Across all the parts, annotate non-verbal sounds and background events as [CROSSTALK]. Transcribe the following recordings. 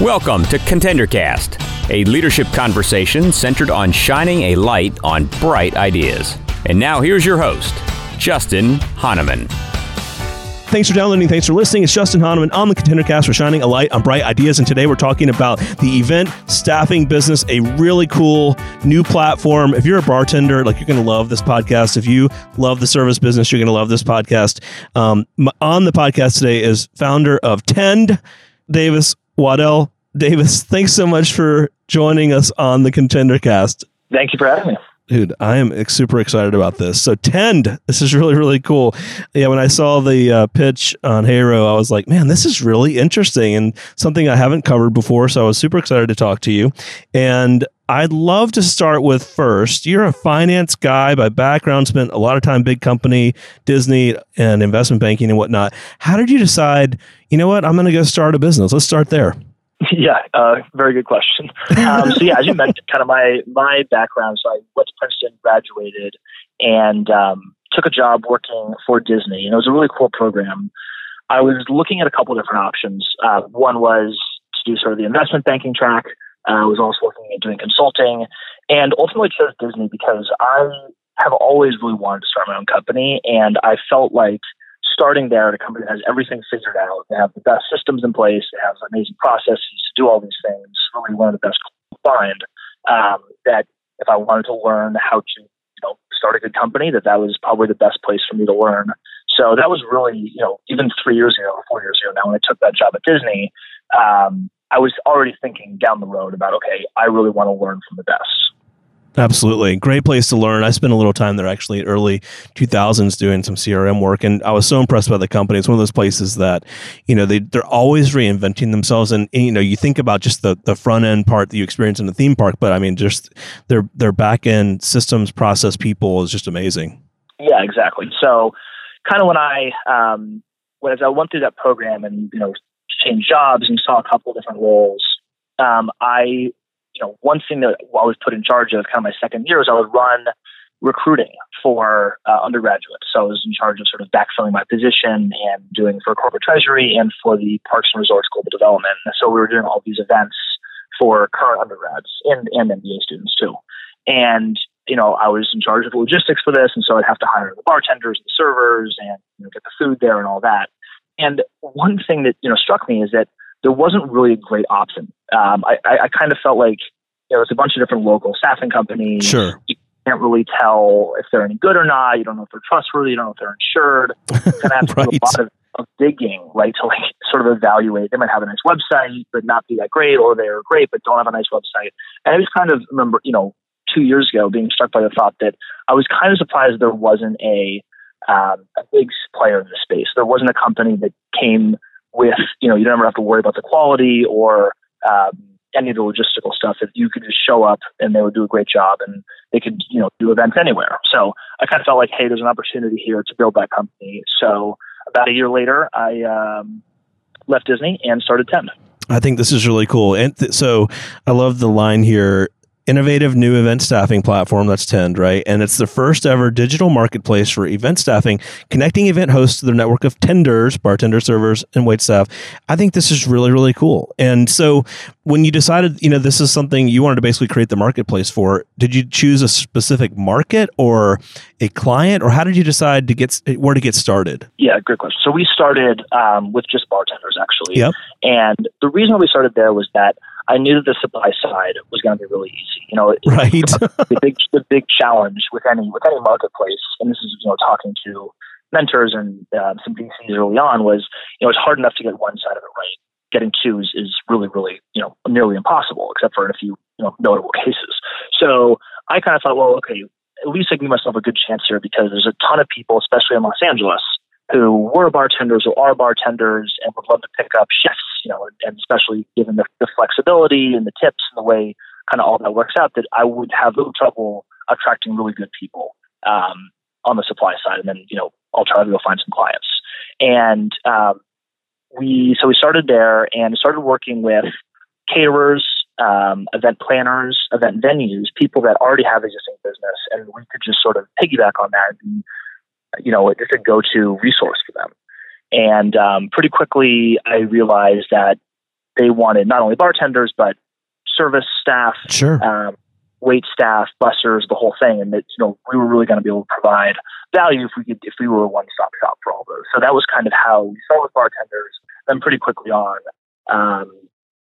Welcome to ContenderCast, a leadership conversation centered on shining a light on bright ideas. And now here's your host, Justin Hahnemann. Thanks for downloading. Thanks for listening. It's Justin Hahnemann on the ContenderCast for shining a light on bright ideas. And today we're talking about the event staffing business, a really cool new platform. If you're a bartender, like you're going to love this podcast. If you love the service business, you're going to love this podcast. Um, on the podcast today is founder of Tend, Davis Waddell Davis, thanks so much for joining us on the Contender Cast. Thank you for having me. Dude, I am super excited about this. So, Tend, this is really, really cool. Yeah, when I saw the uh, pitch on HARO, I was like, man, this is really interesting and something I haven't covered before. So, I was super excited to talk to you. And I'd love to start with first. You're a finance guy by background, spent a lot of time big company, Disney, and investment banking and whatnot. How did you decide, you know what, I'm going to go start a business? Let's start there. [LAUGHS] Yeah, uh, very good question. Um, so yeah, as you [LAUGHS] mentioned, kind of my my background. So I went to Princeton, graduated, and um, took a job working for Disney, and it was a really cool program. I was looking at a couple different options. Uh, one was to do sort of the investment banking track. Uh, I was also looking at doing consulting, and ultimately chose Disney because I have always really wanted to start my own company, and I felt like starting there at a company that has everything figured out. They have the best systems in place. They have amazing processes to do all these things. Really, one of the best to find. Um, that if I wanted to learn how to, you know, start a good company, that that was probably the best place for me to learn. So that was really, you know, even three years ago or four years ago now, when I took that job at Disney, um, I was already thinking down the road about, okay, I really want to learn from the best. Absolutely. Great place to learn. I spent a little time there actually early 2000s doing some CRM work and I was so impressed by the company. It's one of those places that, you know, they they're always reinventing themselves and, and, you know, you think about just the the front end part that you experience in the theme park, but I mean just their their back end systems process people is just amazing. Yeah, exactly. So kind of when I um when I went through that program and, you know, changed jobs and saw a couple different roles, um, I you know, one thing that I was put in charge of kind of my second year was I would run recruiting for uh, undergraduates. So I was in charge of sort of backfilling my position and doing for corporate treasury and for the Parks and Resorts Global Development. And so we were doing all these events for current undergrads and, and MBA students too. And, you know, I was in charge of logistics for this. And so I'd have to hire the bartenders and the servers and you know, get the food there and all that. And one thing that, you know, struck me is that there wasn't really a great option. Um, I, I, I kind of felt like there was a bunch of different local staffing companies. Sure. You can't really tell if they're any good or not. You don't know if they're trustworthy. You don't know if they're insured. [LAUGHS] Kind of have to right. do a lot of, of digging, right, to like sort of evaluate. They might have a nice website, but not be that great, or they're great but don't have a nice website. And I just kind of remember, you know, two years ago being struck by the thought that I was kind of surprised there wasn't a um, a big player in the space. There wasn't a company that came with, you know, you don't never have to worry about the quality or um, any of the logistical stuff. If you could just show up and they would do a great job and they could, you know, do events anywhere. So I kind of felt like, hey, there's an opportunity here to build that company. So about a year later, I um, left Disney and started Tend. I think this is really cool. And th- so I love the line here innovative new event staffing platform that's Tend, right? And it's the first ever digital marketplace for event staffing, connecting event hosts to their network of tenders, bartender servers, and wait staff. I think this is really, really cool. And so when you decided, you know, this is something you wanted to basically create the marketplace for, did you choose a specific market or a client, or how did you decide to get where to get started? Yeah, great question. So we started um, with just bartenders, actually. Yep. And the reason we started there was that I knew that the supply side was going to be really easy. You know, right. the big the big challenge with any with any marketplace, and this is you know talking to mentors and uh, some VCs early on was you know it's hard enough to get one side of it right. Getting two is, is really really you know nearly impossible, except for in a few you know notable cases. So I kind of thought, well, okay, at least I give myself a good chance here because there's a ton of people, especially in Los Angeles, who were bartenders or are bartenders and would love to pick up shifts, you know, and especially given the, the flexibility and the tips and the way kind of all that works out, that I would have little trouble attracting really good people um, on the supply side. And then, you know, I'll try to go find some clients. And um, we, so we started there and started working with caterers, um, event planners, event venues, people that already have existing business, and we could just sort of piggyback on that and you know, it's a go-to resource for them. And um, pretty quickly, I realized that they wanted not only bartenders but service staff, sure, um, wait staff, bussers, the whole thing, and that you know we were really going to be able to provide value if we could if we were a one stop shop for all those. So that was kind of how we started with bartenders. Then pretty quickly on. Um,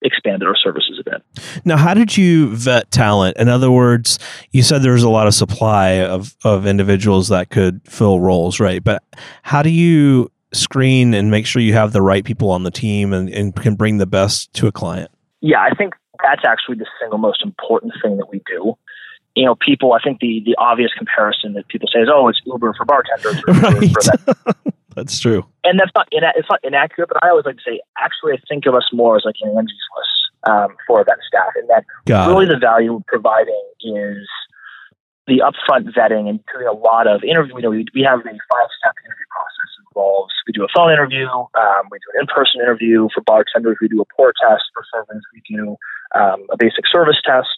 expanded our services a bit. Now, how did you vet talent? In other words, you said there was a lot of supply of, of individuals that could fill roles, right? But how do you screen and make sure you have the right people on the team and, and can bring the best to a client? Yeah, I think that's actually the single most important thing that we do. You know, people, I think the, the obvious comparison that people say is, oh, it's Uber for bartenders. [LAUGHS] right. For that. [LAUGHS] that's true. And that's not, it's not inaccurate, but I always like to say, actually, I think of us more as like an Angie's List um, for event staff. And that Got really it. the value we're providing is the upfront vetting and doing a lot of interview. You know, we, we have a five step interview process involves we do a phone interview, um, we do an in person interview for bartenders, we do a pour test for servers, we do um, a basic service test.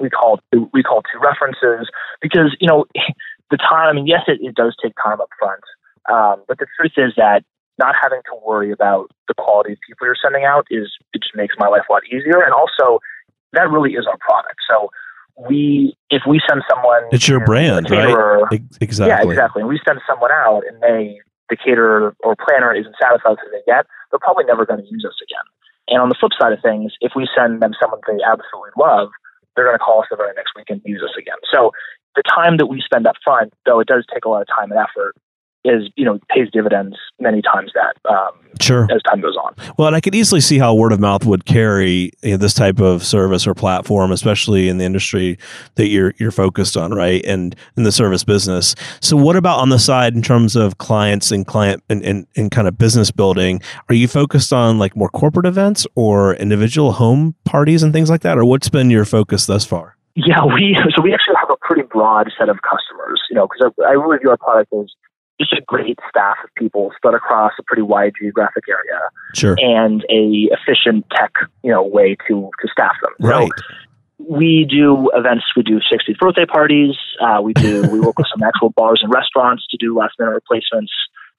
We call we call two references because you know [LAUGHS] the time. I mean, yes, it, it does take time up front, um, but the truth is that not having to worry about the quality of people you're sending out is it just makes my life a lot easier, and also that really is our product. So we if we send someone it's your brand caterer, right exactly. yeah exactly. And we send someone out and they the caterer or planner isn't satisfied with who they get they're probably never going to use us again. And on the flip side of things, if we send them someone they absolutely love, they're going to call us the very next week and use us again. So the time that we spend up front, though it does take a lot of time and effort, is you know pays dividends many times that um, sure as time goes on. Well, and I could easily see how word of mouth would carry you know, this type of service or platform, especially in the industry that you're you're focused on, right? And in the service business. So, what about on the side in terms of clients and client and, and, and kind of business building? Are you focused on like more corporate events or individual home parties and things like that, or what's been your focus thus far? Yeah, we [LAUGHS] so we actually have a pretty broad set of customers, you know, because I, I really view our product as just a great staff of people spread across a pretty wide geographic area. Sure. And a efficient tech, you know, way to to staff them. Right. So we do events. We do 60th birthday parties. Uh, we do. we work with some [LAUGHS] actual bars and restaurants to do last minute replacements.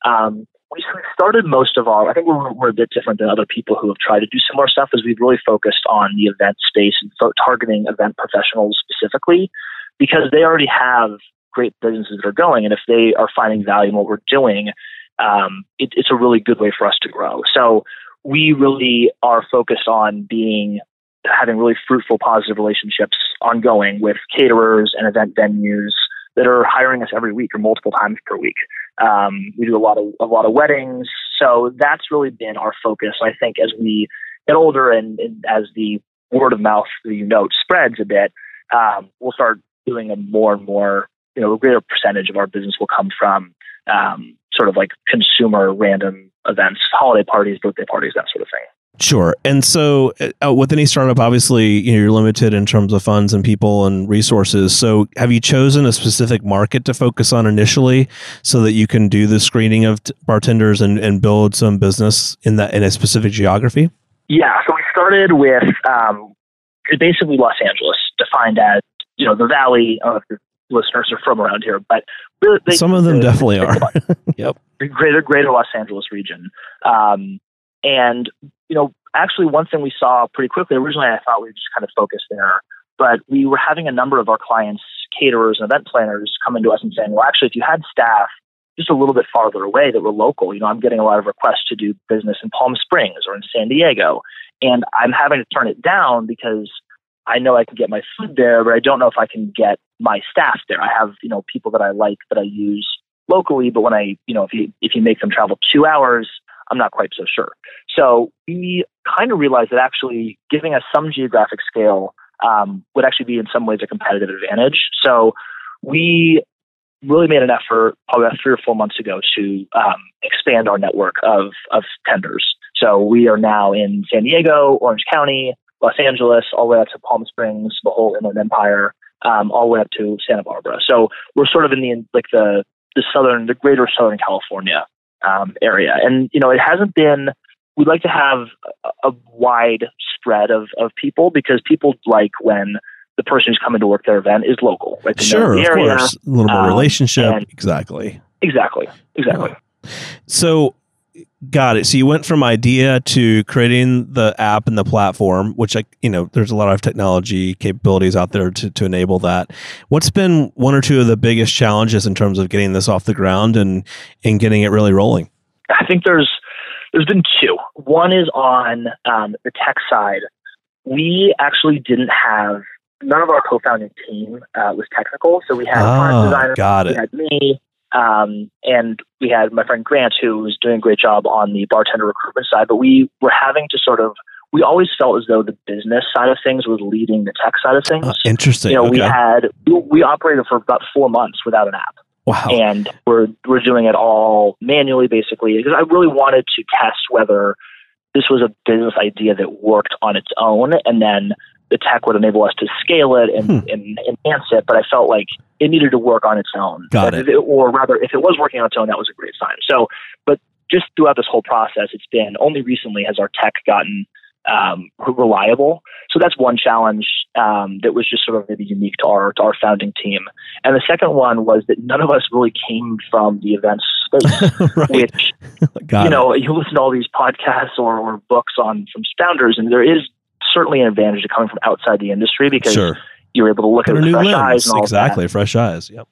Um, we started most of our. I think we're, we're a bit different than other people who have tried to do similar stuff. Is we've really focused on the event space and targeting event professionals specifically because they already have great businesses that are going. And if they are finding value in what we're doing, um, it, it's a really good way for us to grow. So we really are focused on being having really fruitful, positive relationships ongoing with caterers and event venues that are hiring us every week or multiple times per week. Um, we do a lot of a lot of weddings, so that's really been our focus. I think as we get older and, and as the word of mouth, you note, spreads a bit, um, we'll start doing a more and more you know, a greater percentage of our business will come from um, sort of like consumer random events, holiday parties, birthday parties, that sort of thing. Sure. And so uh, with any startup, obviously, you know, you're limited in terms of funds and people and resources. So have you chosen a specific market to focus on initially so that you can do the screening of t- bartenders and, and build some business in that in a specific geography? Yeah. So we started with um, basically Los Angeles, defined as, you know, the valley. of listeners are from around here, but they, some of them definitely are. [LAUGHS] [LAUGHS] yep, greater Greater Los Angeles region, um, and you know, actually, one thing we saw pretty quickly. Originally, I thought we would just kind of focus there, but we were having a number of our clients, caterers and event planners, come into us and saying, "Well, actually, if you had staff." Just a little bit farther away that were local. You know, I'm getting a lot of requests to do business in Palm Springs or in San Diego, and I'm having to turn it down because I know I can get my food there, but I don't know if I can get my staff there. I have, you know, people that I like that I use locally, but when I, you know, if you if you make them travel two hours, I'm not quite so sure. So we kind of realized that actually giving us some geographic scale um, would actually be in some ways a competitive advantage. So we really made an effort probably about three or four months ago to um, expand our network of of tenders. So we are now in San Diego, Orange County, Los Angeles, all the way up to Palm Springs, the whole Inland Empire, um, all the way up to Santa Barbara. So we're sort of in the like the the southern, the greater Southern California um, area, and you know it hasn't been. We'd like to have a, a wide spread of of people because people like when the person who's coming to work their event is local. Right? sure, of area, course, a little more um, relationship. Exactly. Exactly. Exactly. So Got it. So you went from idea to creating the app and the platform, which I, you know, there's a lot of technology capabilities out there to, to enable that. What's been one or two of the biggest challenges in terms of getting this off the ground and and getting it really rolling? I think there's there's been two. One is on um, the tech side. We actually didn't have none of our co-founding team uh, was technical, so we had a product Ah, designer, got we had me, um, and we had my friend Grant, who was doing a great job on the bartender recruitment side. But we were having to sort of, we always felt as though the business side of things was leading the tech side of things. Uh, interesting. you know, okay. we had we, we operated for about four months without an app, wow. and we're we're doing it all manually, basically, because I really wanted to test whether this was a business idea that worked on its own, and then the tech would enable us to scale it and, Hmm. and enhance it. But I felt like it needed to work on its own. Got But it. Or rather, if it was working on its own, that was a great sign. So, but just throughout this whole process, it's been only recently has our tech gotten um, reliable. So that's one challenge um, that was just sort of maybe unique to our to our founding team. And the second one was that none of us really came from the events space, [LAUGHS] right. which [LAUGHS] Got you it. know, you listen to all these podcasts or, or books on from founders, and there is certainly an advantage to coming from outside the industry because Sure. you're able to look Put at it with fresh eyes and all. Exactly. Fresh eyes. Yep.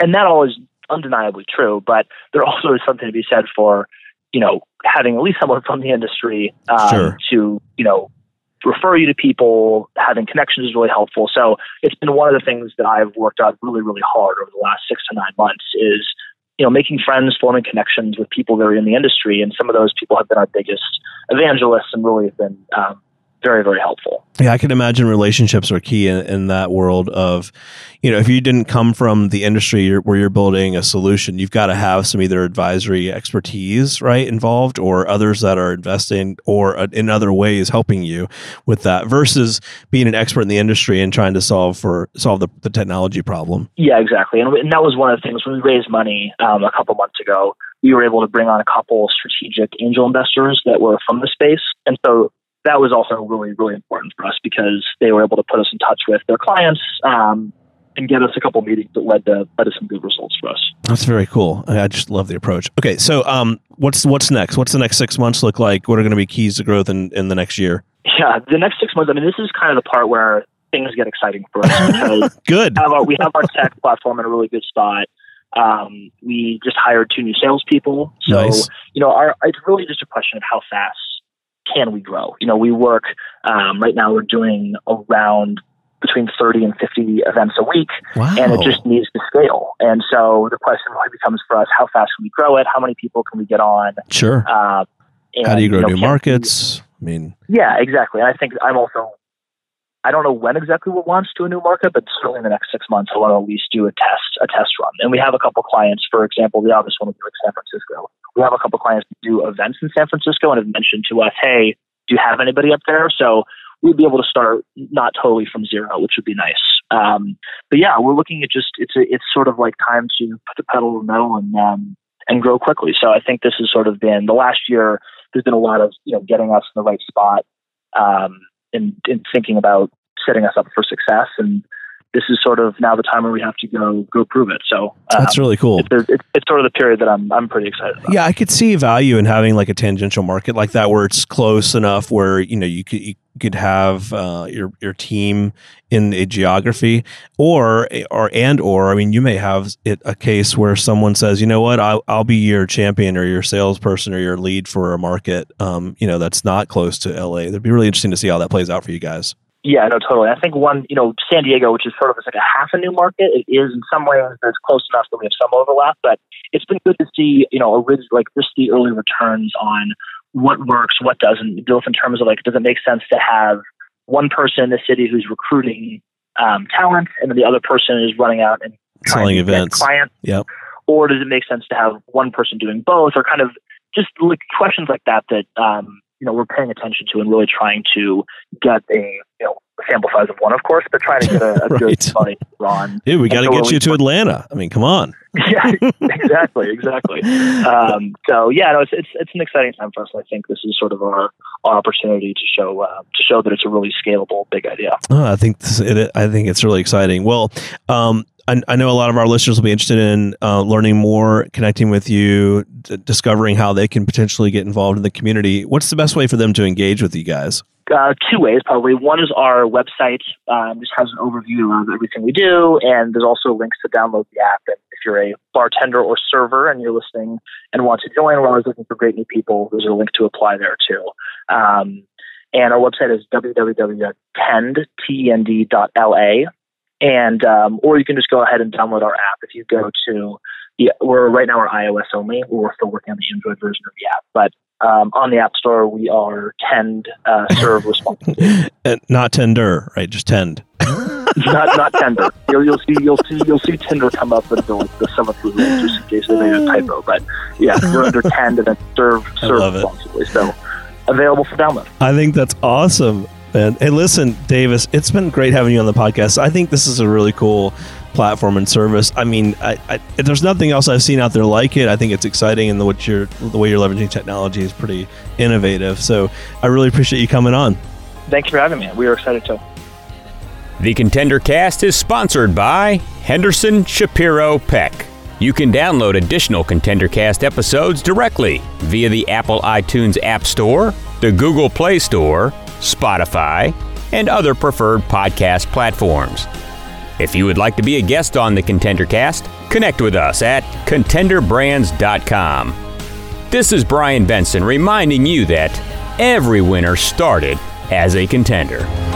And that all is undeniably true, but there also is something to be said for, you know, having at least someone from the industry um, Sure. to, you know, refer you to people, having connections is really helpful. So it's been one of the things that I've worked on really, really hard over the last six to nine months is, you know, making friends, forming connections with people that are in the industry. And some of those people have been our biggest evangelists and really have been um, very, very helpful. Yeah, I can imagine relationships are key in, in that world of, you know, if you didn't come from the industry you're, where you're building a solution, you've got to have some either advisory expertise, right, involved, or others that are investing or uh, in other ways helping you with that, versus being an expert in the industry and trying to solve for solve the, the technology problem. Yeah, exactly. And, and that was one of the things when we raised money um, a couple months ago. We were able to bring on a couple strategic angel investors that were from the space, and so that was also really, really important for us because they were able to put us in touch with their clients um, and get us a couple meetings that led to led to some good results for us. That's very cool. I just love the approach. Okay, so um, what's what's next? What's the next six months look like? What are going to be keys to growth in, in the next year? Yeah, the next six months. I mean, this is kind of the part where things get exciting for us because [LAUGHS] Good. have our, we have our tech platform in a really good spot. Um, we just hired two new salespeople. So, Nice. you know, our, it's really just a question of how fast can we grow? You know, we work, um, right now we're doing around between 30 and 50 events a week Wow. and it just needs to scale. And so the question really becomes for us, how fast can we grow it? How many people can we get on? sure. Uh, and, How do you grow know, new can we- markets? I mean, yeah, exactly. And I think I'm also, I don't know when exactly we'll launch to a new market, but certainly in the next six months, I want to at least do a test, a test run. And we have a couple clients, for example, the obvious one would be like San Francisco. We have a couple clients that do events in San Francisco and have mentioned to us, hey, do you have anybody up there? So we'd be able to start not totally from zero, which would be nice. Um, but yeah, we're looking at just it's a, it's sort of like time to put the pedal to the metal and um, and grow quickly. So I think this has sort of been the last year. There's been a lot of you know getting us in the right spot um, and, and thinking about setting us up for success. And this is sort of now the time where we have to go go prove it. So um, that's really cool. it's, it's, it's sort of the period that I'm I'm pretty excited about. Yeah, I could see value in having like a tangential market like that, where it's close enough where you know you could you could have uh, your your team in a geography, or or and or I mean, you may have it a case where someone says, you know what, I'll I'll be your champion or your salesperson or your lead for a market, um, you know, that's not close to LA. That'd be really interesting to see how that plays out for you guys. Yeah, no, totally. I think one, you know, San Diego, which is sort of like a half a new market, it is in some ways it's close enough that we have some overlap, but it's been good to see, you know, orig- like just the early returns on what works, what doesn't, both in terms of like, does it make sense to have one person in the city who's recruiting um, talent, and then the other person is running out and Selling events. clients, Yep. or does it make sense to have one person doing both, or kind of just like questions like that that um, you know we're paying attention to and really trying to get a sample size of one, of course, but trying to get a, [LAUGHS] a Right. good money run. Dude, we got to so get you to Atlanta. I mean, come on. [LAUGHS] yeah, exactly, exactly. [LAUGHS] Um, so yeah, no, it's it's it's an exciting time for us. I think this is sort of our, our opportunity to show uh, to show that it's a really scalable, big idea. Oh, I think this, it, I think it's really exciting. Well, um, I, I, know a lot of our listeners will be interested in uh, learning more, connecting with you, d- discovering how they can potentially get involved in the community. What's the best way for them to engage with you guys? Uh, two ways, probably. One is our website, um, just has an overview of everything we do, and there's also links to download the app. And if you're a bartender or server and you're listening and want to join, we're always looking for great new people. There's a link to apply there too. Um, and our website is www.tend.la and um, or you can just go ahead and download our app. If you go to we're right now we're iOS only. We're still working on the Android version of the app, but um, on the App Store we are tend uh, serve responsibly. [LAUGHS] not tender, right? Just tend. [LAUGHS] not not tender. You'll, you'll see you'll see you'll see Tinder come up with the like the of the just in case they made a typo. But yeah, we're under tend and then serve [LAUGHS] serve responsibly. It. So available for download. I think that's awesome. And hey, listen, Davis, it's been great having you on the podcast. I think this is a really cool platform and service. I mean, I, I, there's nothing else I've seen out there like it. I think it's exciting, and the what you're the way you're leveraging technology is pretty innovative. So I really appreciate you coming on. Thank you for having me. We are excited to. The Contender Cast is sponsored by Henderson Shapiro Peck. You can download additional Contender Cast episodes directly via the Apple iTunes App Store, the Google Play Store, Spotify, and other preferred podcast platforms. If you would like to be a guest on the Contender Cast, connect with us at contenderbrands.com. This is Brian Benson reminding you that every winner started as a contender.